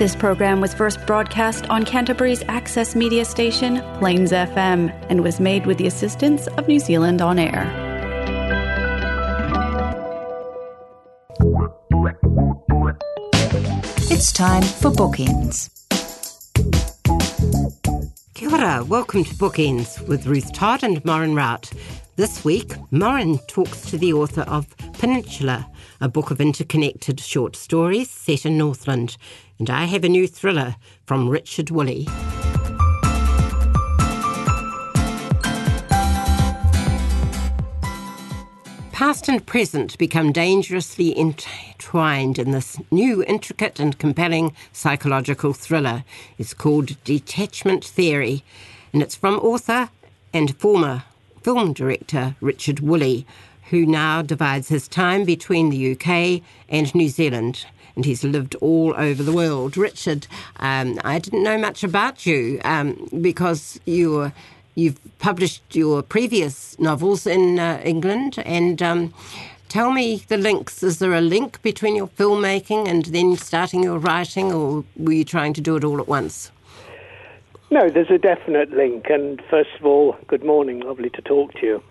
This program was first broadcast on Canterbury's access media station, Plains FM, and was made with the assistance of New Zealand On Air. It's time for bookends. Kia ora, welcome to Bookends with Ruth Todd and Maureen Rout. This week, Maureen talks to the author of Peninsula, a book of interconnected short stories set in Northland. And I have a new thriller from Richard Woolley. Past and present become dangerously entwined in this new, intricate, and compelling psychological thriller. It's called Detachment Theory, and it's from author and former film director Richard Woolley, who now divides his time between the UK and New Zealand and he's lived all over the world. Richard, um, I didn't know much about you um, because you were, you've published your previous novels in uh, England and. Um, tell me the links. Is there a link between your filmmaking and then starting your writing, or were you trying to do it all at once? No, there's a definite link. And first of all, good morning. Lovely to talk to you.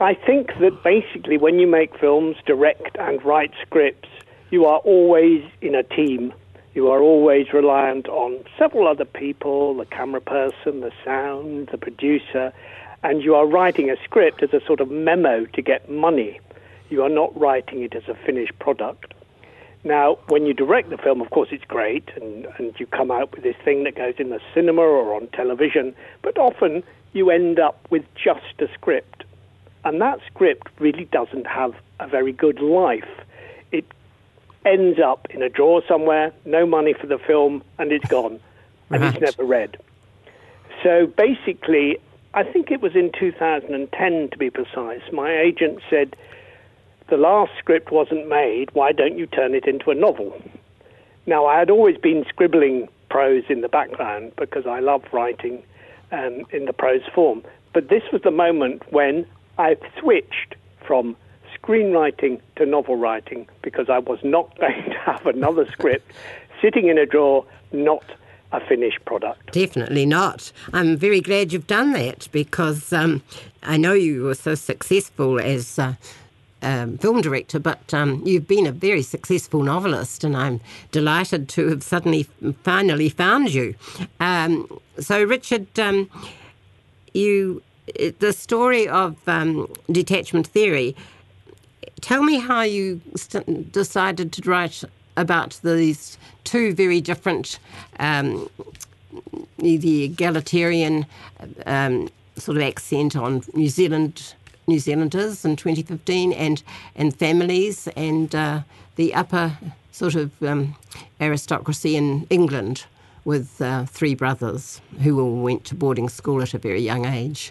I think that basically, when you make films, direct and write scripts, you are always in a team. You are always reliant on several other people the camera person, the sound, the producer, and you are writing a script as a sort of memo to get money. You are not writing it as a finished product. Now, when you direct the film, of course, it's great, and, and you come out with this thing that goes in the cinema or on television, but often you end up with just a script. And that script really doesn't have a very good life. Ends up in a drawer somewhere, no money for the film, and it's gone, and right. it's never read. So basically, I think it was in 2010 to be precise, my agent said, The last script wasn't made, why don't you turn it into a novel? Now, I had always been scribbling prose in the background because I love writing um, in the prose form. But this was the moment when I switched from screenwriting to novel writing because I was not going to have another script sitting in a drawer, not a finished product. Definitely not. I'm very glad you've done that because um, I know you were so successful as. Uh, um, film director, but um, you've been a very successful novelist, and I'm delighted to have suddenly finally found you. Um, so, Richard, um, you the story of um, detachment theory Tell me how you st- decided to write about these two very different, um, the egalitarian um, sort of accent on New Zealand New Zealanders in 2015 and and families and uh, the upper sort of um, aristocracy in England with uh, three brothers who all went to boarding school at a very young age.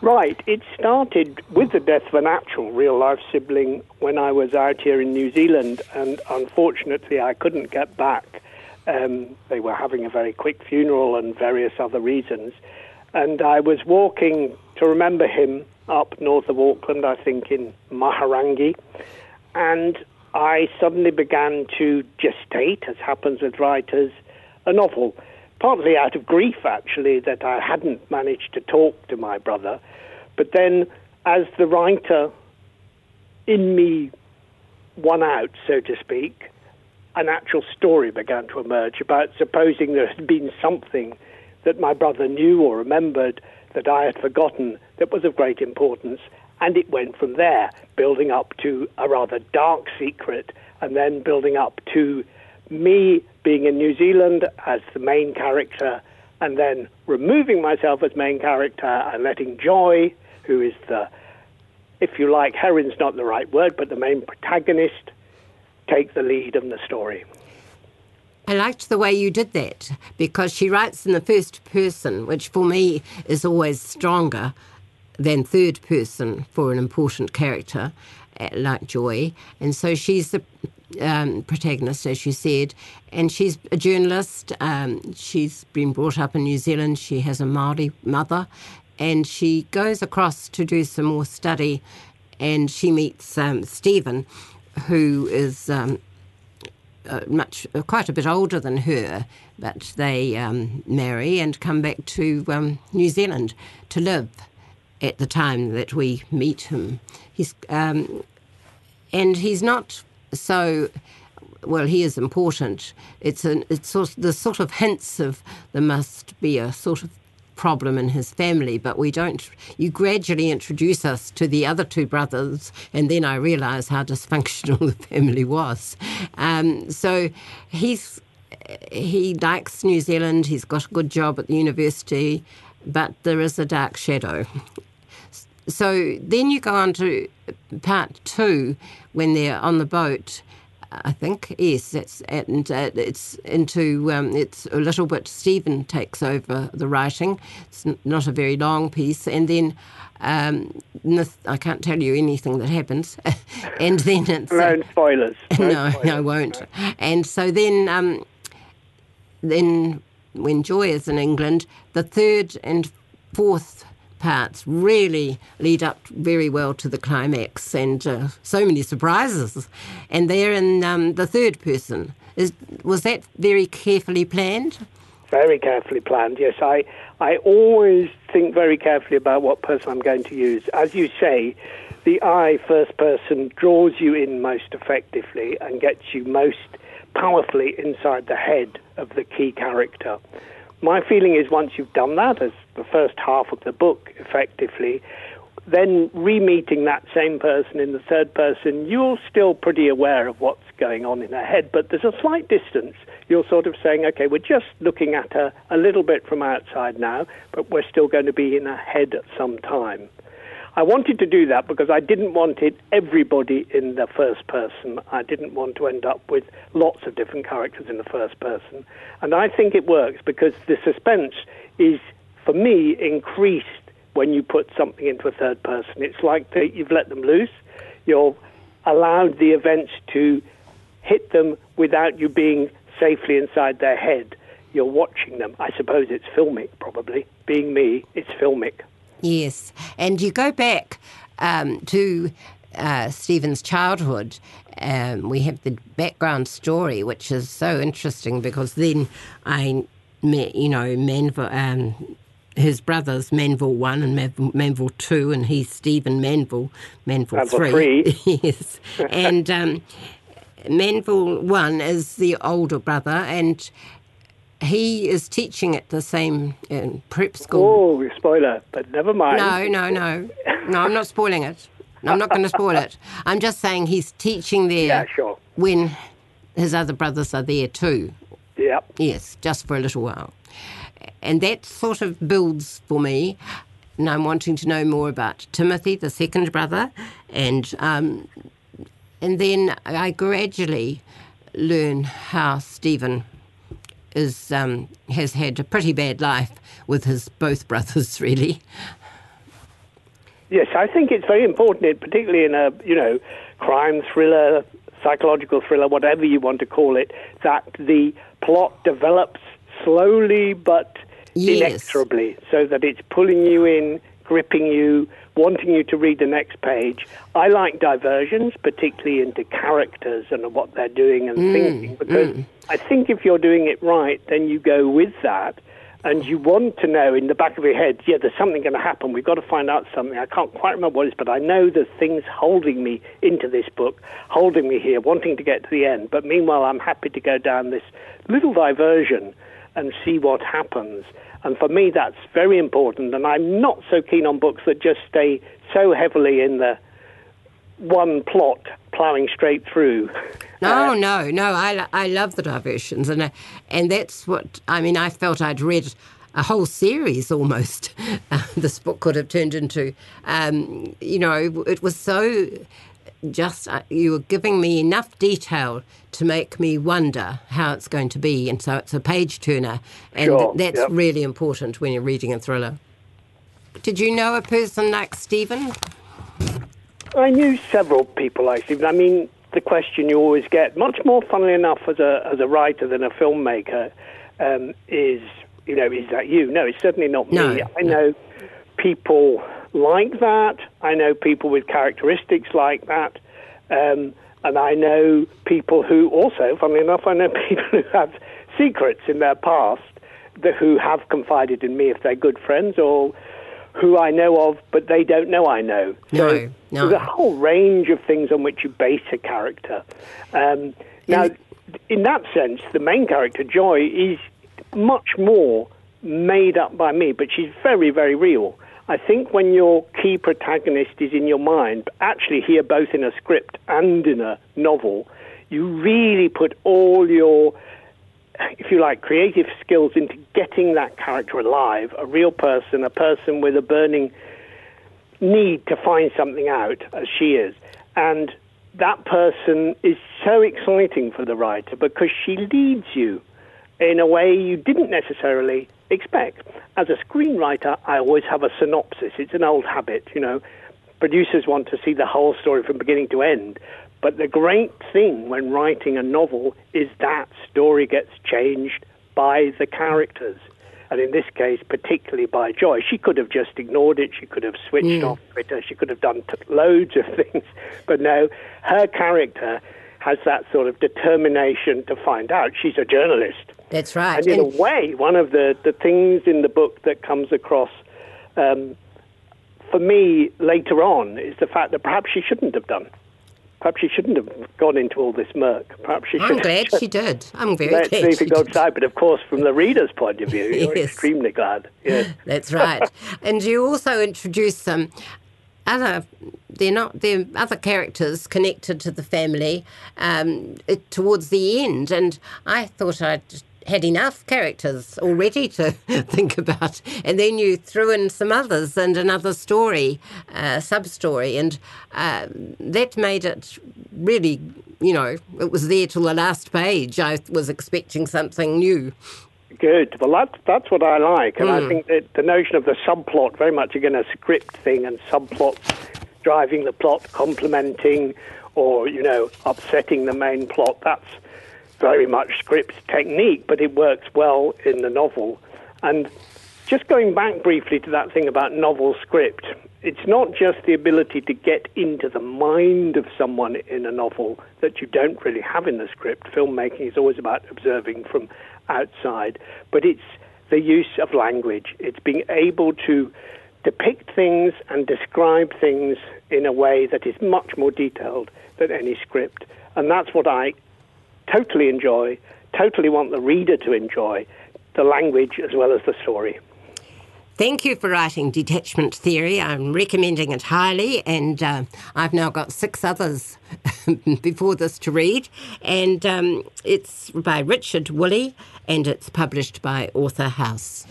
Right. It started with the death of an actual real life sibling when I was out here in New Zealand, and unfortunately I couldn't get back. Um, they were having a very quick funeral and various other reasons. And I was walking to remember him up north of Auckland, I think in Mahurangi, and I suddenly began to gestate, as happens with writers, a novel partly out of grief, actually, that I hadn't managed to talk to my brother. But then, as the writer in me won out, so to speak, an actual story began to emerge about supposing there had been something that my brother knew or remembered that I had forgotten that was of great importance. And it went from there, building up to a rather dark secret, and then building up to me being in New Zealand as the main character, and then removing myself as main character and letting Joy, who is the, if you like, heroine's not the right word, but the main protagonist, take the lead in the story. I liked the way you did that because she writes in the first person, which for me is always stronger than third person for an important character eh, like Joy. And so she's the um, protagonist, as you said, and she's a journalist. Um, she's been brought up in New Zealand. She has a Maori mother, and she goes across to do some more study, and she meets um, Stephen, who is um, uh, much uh, quite a bit older than her, but they um, marry and come back to um, New Zealand to live at the time that we meet him. He's and he's not so. Well, he is important. It's an it's sort of, the sort of hints of there must be a sort of problem in his family, but we don't. You gradually introduce us to the other two brothers, and then I realise how dysfunctional the family was. Um, so he's he likes New Zealand. He's got a good job at the university, but there is a dark shadow. So then you go on to part two when they're on the boat I think yes, it's and uh, it's into um, it's a little bit. Stephen takes over the writing. It's not a very long piece, and then um, I can't tell you anything that happens, and then it's no spoilers. No, no, spoilers. no, I won't. No. And so then, um, then when Joy is in England, the third and fourth parts really lead up very well to the climax and uh, so many surprises. And they're in um, the third person. Is, was that very carefully planned? Very carefully planned, yes. I, I always think very carefully about what person I'm going to use. As you say, the I first person draws you in most effectively and gets you most powerfully inside the head of the key character. My feeling is once you've done that, as the first half of the book effectively, then re-meeting that same person in the third person, you're still pretty aware of what's going on in her head, but there's a slight distance. You're sort of saying, okay, we're just looking at her a little bit from outside now, but we're still going to be in her head at some time. I wanted to do that because I didn't want it everybody in the first person. I didn't want to end up with lots of different characters in the first person. And I think it works because the suspense is, for me, increased when you put something into a third person. It's like the, you've let them loose. You're allowed the events to hit them without you being safely inside their head. You're watching them. I suppose it's filmic, probably. Being me, it's filmic. Yes, and you go back um, to uh, Stephen's childhood. Um, we have the background story, which is so interesting because then I met, you know, Manville, um, his brothers, Manville 1 and Manville 2, and he's Stephen Manville, Manville, Manville 3. 3. yes. and um, Manville 1 is the older brother, and he is teaching at the same uh, prep school. Oh, spoiler, but never mind. No, no, no. No, I'm not spoiling it. I'm not going to spoil it. I'm just saying he's teaching there yeah, sure. when his other brothers are there too. Yep. Yes, just for a little while. And that sort of builds for me. And I'm wanting to know more about Timothy, the second brother, and um, and then I gradually learn how Stephen is um, has had a pretty bad life with his both brothers, really. Yes, I think it's very important, particularly in a you know crime thriller, psychological thriller, whatever you want to call it, that the plot develops slowly but yes. inexorably, so that it's pulling you in, gripping you, wanting you to read the next page. I like diversions, particularly into characters and what they're doing and mm, thinking, because mm. I think if you're doing it right, then you go with that. And you want to know in the back of your head, yeah, there's something going to happen. We've got to find out something. I can't quite remember what it is, but I know there's things holding me into this book, holding me here, wanting to get to the end. But meanwhile, I'm happy to go down this little diversion and see what happens. And for me, that's very important. And I'm not so keen on books that just stay so heavily in the one plot ploughing straight through. No, uh, no, no. I, I love the diversions, and uh, and that's what I mean. I felt I'd read a whole series almost. Uh, this book could have turned into, um, you know, it was so just uh, you were giving me enough detail to make me wonder how it's going to be, and so it's a page turner, and sure, that's yep. really important when you're reading a thriller. Did you know a person like Stephen? I knew several people like Stephen. I mean, the question you always get, much more funnily enough, as a as a writer than a filmmaker, um, is you know, is that you? No, it's certainly not me. No, I know people like that. I know people with characteristics like that. Um, And I know people who also, funnily enough, I know people who have secrets in their past that, who have confided in me if they're good friends or who I know of, but they don't know I know. No, so no. There's a whole range of things on which you base a character. Um, now, in that sense, the main character, Joy, is much more made up by me, but she's very, very real. I think when your key protagonist is in your mind, actually here both in a script and in a novel, you really put all your, if you like, creative skills into getting that character alive, a real person, a person with a burning need to find something out, as she is. And that person is so exciting for the writer because she leads you in a way you didn't necessarily expect. As a screenwriter, I always have a synopsis. It's an old habit, you know. Producers want to see the whole story from beginning to end. But the great thing when writing a novel is that story gets changed by the characters. And in this case, particularly by Joy. She could have just ignored it. She could have switched mm. off Twitter. She could have done t- loads of things. But no, her character has that sort of determination to find out. She's a journalist. That's right. And in and a way, one of the, the things in the book that comes across um, for me later on is the fact that perhaps she shouldn't have done. Perhaps she shouldn't have gone into all this murk. Perhaps she I'm glad she did. I'm very Let's glad. see if it outside. But of course, from the reader's point of view, you're extremely glad. Yes. That's right. and you also introduce some other. They're not. They're other characters connected to the family um, towards the end, and I thought I'd had enough characters already to think about, and then you threw in some others and another story, uh, sub story, and uh, that made it really. You know, it was there till the last page. I was expecting something new. Good. Well, that's that's what I like, and I think that the notion of the subplot, very much again a script thing, and subplots driving the plot, complementing, or you know, upsetting the main plot. That's very much script technique, but it works well in the novel. And just going back briefly to that thing about novel script, it's not just the ability to get into the mind of someone in a novel that you don't really have in the script. Filmmaking is always about observing from outside, but it's the use of language. It's being able to depict things and describe things in a way that is much more detailed than any script. And that's what I totally enjoy, totally want the reader to enjoy the language as well as the story. Thank you for writing Detachment Theory. I'm recommending it highly, and uh, I've now got six others before this to read. And um, it's by Richard Woolley, and it's published by Author House.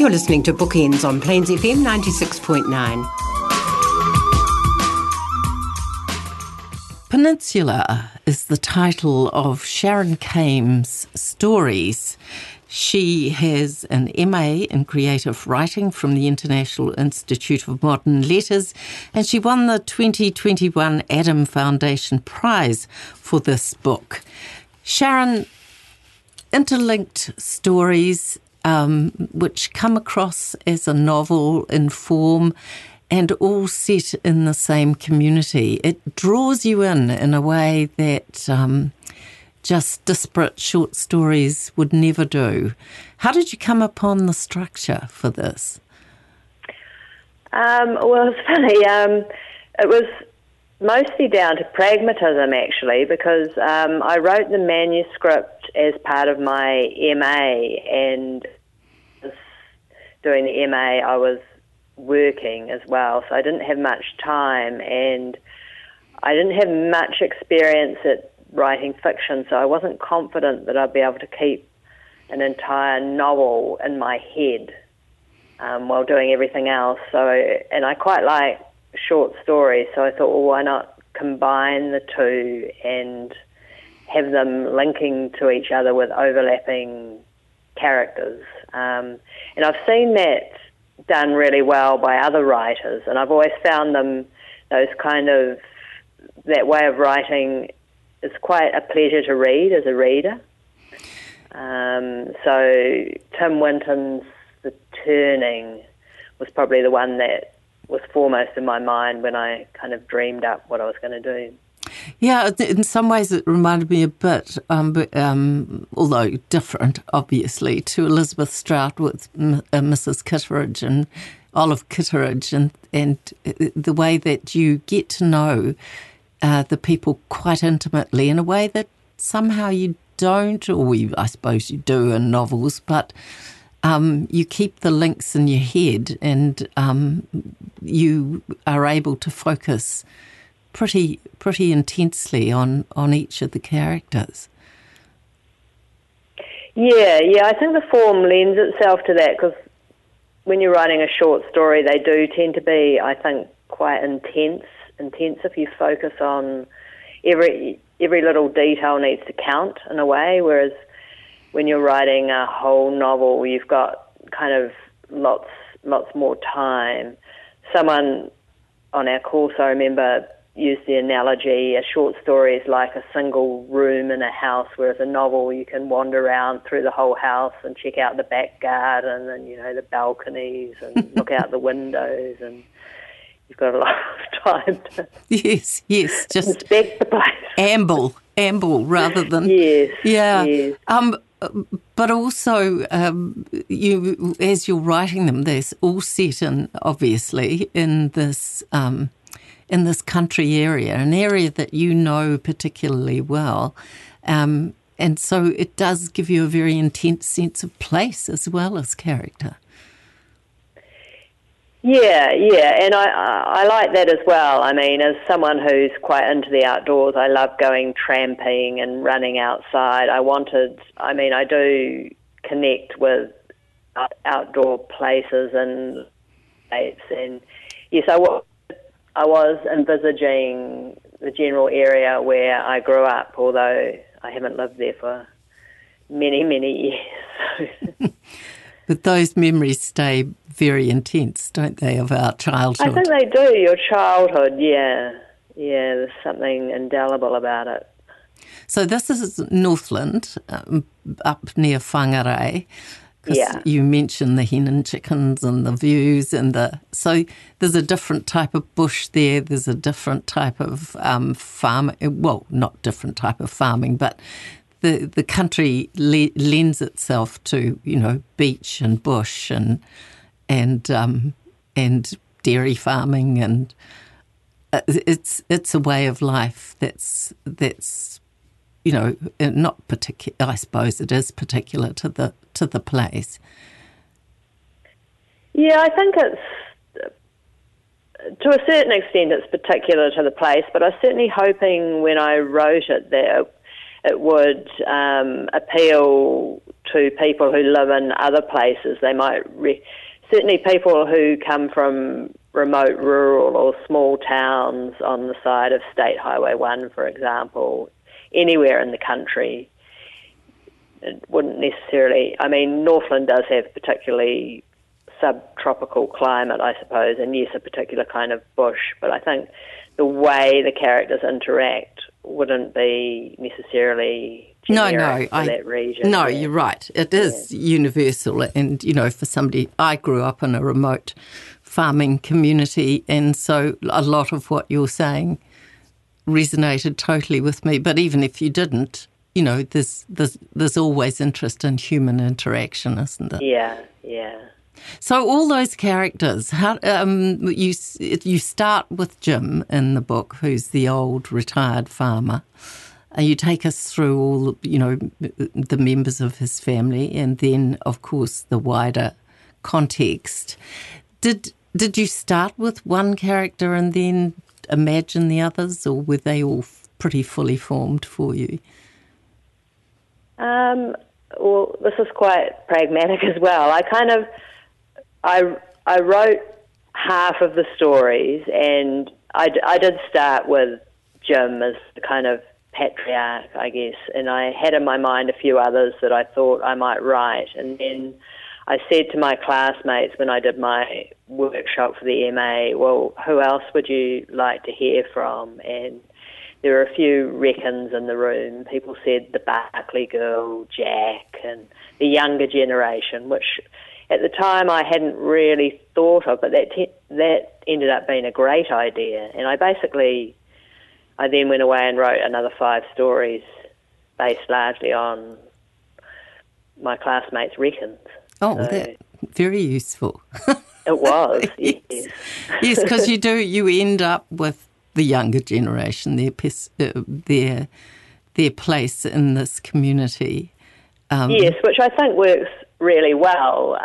You're listening to Bookends on Plains FM 96.9. Peninsula is the title of Sharron Came's stories. She has an MA in creative writing from the International Institute of Modern Letters, and she won the 2021 Adam Foundation Prize for this book. Sharron, interlinked stories um, which come across as a novel in form and all set in the same community. It draws you in in a way that um, just disparate short stories would never do. How did you come upon the structure for this? Um, well, it's funny. Um, it was mostly down to pragmatism, actually, because um, I wrote the manuscript as part of my MA, and doing the MA, I was working as well, so I didn't have much time, and I didn't have much experience at writing fiction, so I wasn't confident that I'd be able to keep an entire novel in my head um, while doing everything else. So, and I quite like short stories, so I thought, well, why not combine the two and have them linking to each other with overlapping characters. Um, and I've seen that done really well by other writers, and I've always found them those kind of that way of writing is quite a pleasure to read as a reader. Um, so Tim Winton's The Turning was probably the one that was foremost in my mind when I kind of dreamed up what I was going to do. Yeah, in some ways it reminded me a bit, um, um, although different, obviously, to Elizabeth Strout with M- uh, Mrs. Kitteridge and Olive Kitteridge, and and uh, the way that you get to know uh, the people quite intimately in a way that somehow you don't, or we, I suppose you do in novels, but um, you keep the links in your head and um, you are able to focus pretty pretty intensely on, on each of the characters. Yeah, yeah, I think the form lends itself to that because when you're writing a short story, they do tend to be, I think, quite intense. Intense if you focus on every every little detail needs to count in a way, whereas when you're writing a whole novel, you've got kind of lots lots more time. Someone on our course, I remember, used the analogy: a short story is like a single room in a house, whereas a novel you can wander around through the whole house and check out the back garden and you know the balconies and look out the windows and you've got a lot of time to yes, yes, just inspect the place. amble, amble rather than yes, yeah. yes. Um, but also, um, you as you're writing them, they're all set in obviously in this um, in this country area, an area that you know particularly well. Um, and so it does give you a very intense sense of place as well as character. Yeah, yeah, and I, I like that as well. I mean, as someone who's quite into the outdoors, I love going tramping and running outside. I wanted, I mean, I do connect with outdoor places and states, and yes, I was, I was envisaging the general area where I grew up, although I haven't lived there for many, many years. But those memories stay very intense, don't they, of our childhood? I think they do. Your childhood, yeah, yeah. There's something indelible about it. So this is Northland, um, up near Whangarei. Yeah. You mentioned the hen and chickens and the views and the so there's a different type of bush there. There's a different type of um, farm. Well, not different type of farming, but the the country le- lends itself to you know beach and bush and and um, and dairy farming and uh, it's it's a way of life that's that's you know not particular. I suppose it is particular to the to the place. Yeah, I think it's to a certain extent it's particular to the place, but I was certainly hoping when I wrote it that it would um, appeal to people who live in other places. They might re- certainly people who come from remote rural or small towns on the side of State Highway One, for example, anywhere in the country. It wouldn't necessarily. I mean, Northland does have particularly subtropical climate, I suppose, and yes, a particular kind of bush. But I think the way the characters interact wouldn't be necessarily no, no, I, that region. No, yeah. you're right. It is universal, and you know, for somebody, I grew up in a remote farming community, and so a lot of what you're saying resonated totally with me. But even if you didn't, you know, there's there's there's always interest in human interaction, isn't there? Yeah, yeah. So all those characters, how um, you you start with Jim in the book, who's the old retired farmer. And you take us through all, you know, the members of his family, and then, of course, the wider context. Did did you start with one character and then imagine the others, or were they all pretty fully formed for you? Um, well, this is quite pragmatic as well. I kind of, I, I wrote half of the stories, and I, I did start with Jim as the kind of patriarch, I guess, and I had in my mind a few others that I thought I might write, and then I said to my classmates when I did my workshop for the MA, well, who else would you like to hear from? And there were a few reckons in the room. People said the Barclay girl, Jack, and the younger generation, which at the time I hadn't really thought of, but that te- that ended up being a great idea. And I basically, I then went away and wrote another five stories based largely on my classmates' reckons. Oh, So- that very useful. It was, yes. yes, because you do. You end up with the younger generation, their uh, their their place in this community. Um, Yes, which I think works really well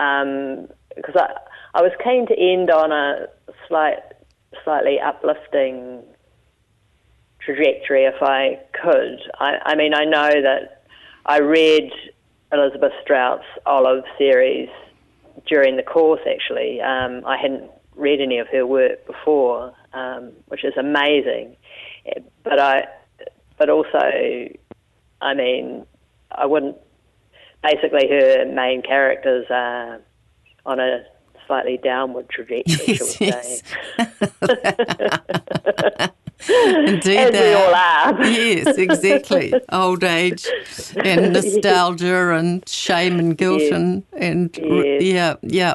because I, I was keen to end on a slight, slightly uplifting trajectory if I could. I, I mean, I know that I read Elizabeth Strout's Olive series during the course, actually. Um, I hadn't read any of her work before, um, which is amazing. But I, but also, I mean, I wouldn't. Basically, her main characters are on a slightly downward trajectory, shall we Yes, say. Indeed, we all are. yes, exactly. Old age and nostalgia and shame and guilt Yes. and and Yes. yeah, yeah.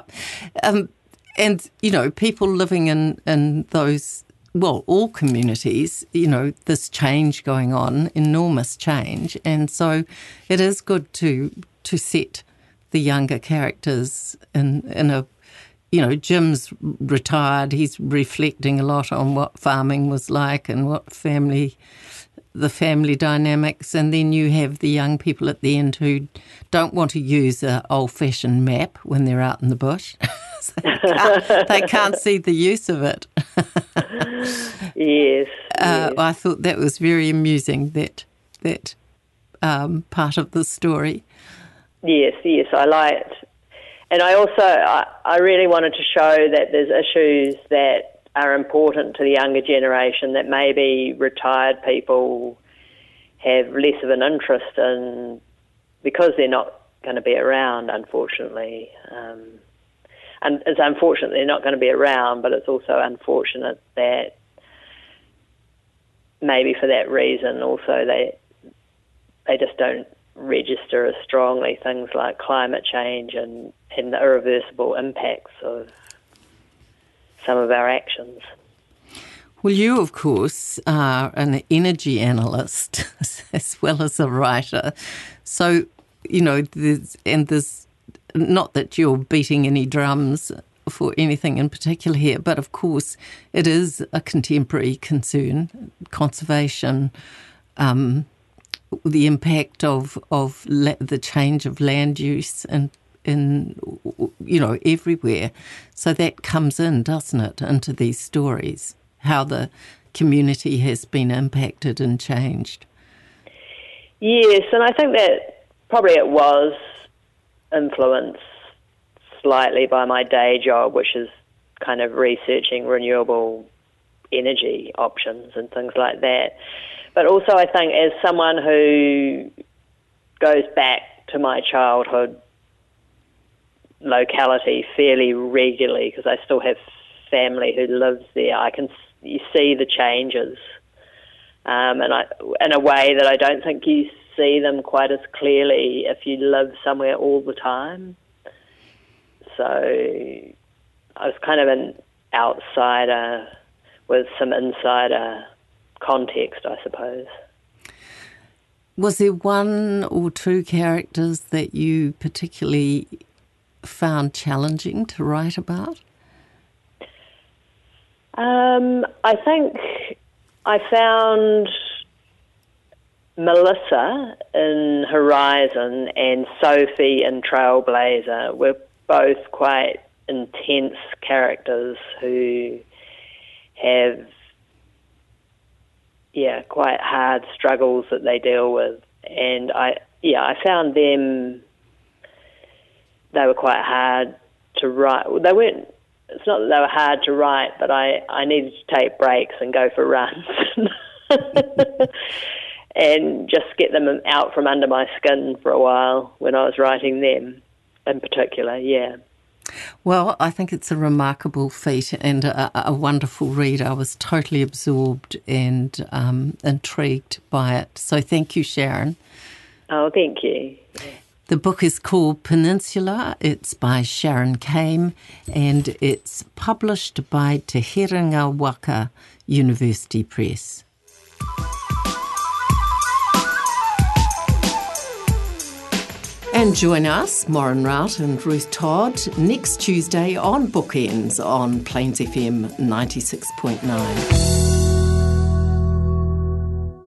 Um, and you know, people living in in those well, all communities, you know, this change going on, enormous change, and so it is good to to set the younger characters in in a you know, Jim's retired. He's reflecting a lot on what farming was like and what family, the family dynamics. And then you have the young people at the end who don't want to use an old fashioned map when they're out in the bush. So they, can't, they can't see the use of it. Yes. Uh, yes. I thought that was very amusing, that, that um, part of the story. Yes, yes, I liked, and I also I, I really wanted to show that there's issues that are important to the younger generation that maybe retired people have less of an interest in because they're not going to be around, unfortunately. Um, and it's unfortunate they're not going to be around, but it's also unfortunate that maybe for that reason also they they just don't register as strongly things like climate change and, and the irreversible impacts of some of our actions. Well, you, of course, are an energy analyst as well as a writer. So, you know, there's, and there's not that you're beating any drums for anything in particular here, but of course, it is a contemporary concern conservation, um, the impact of, of la- the change of land use and in you know everywhere so that comes in doesn't it into these stories how the community has been impacted and changed Yes, and I think that probably it was influenced slightly by my day job, which is kind of researching renewable energy options and things like that. But also, I think as someone who goes back to my childhood locality fairly regularly, because I still have family who lives there, I can you see the changes, um, and I in a way that I don't think you see them quite as clearly if you live somewhere all the time. So I was kind of an outsider with some insider context, I suppose. was there one or two characters that you particularly found challenging to write about Um, I think I found Melissa in Horizon and Sophie in Trailblazer were both quite intense characters who have, yeah, quite hard struggles that they deal with. And I, yeah, I found them, they were quite hard to write. They weren't it's not that they were hard to write, but I, I needed to take breaks and go for runs and just get them out from under my skin for a while when I was writing them in particular, yeah. Well, I think it's a remarkable feat and a, a wonderful read. I was totally absorbed and um, intrigued by it. So thank you, Sharron. Oh, thank you. The book is called Peninsula. It's by Sharron Came and it's published by Te Herenga Waka University Press. And join us, Maureen Rout and Ruth Todd, next Tuesday on Bookends on Plains FM 96.9.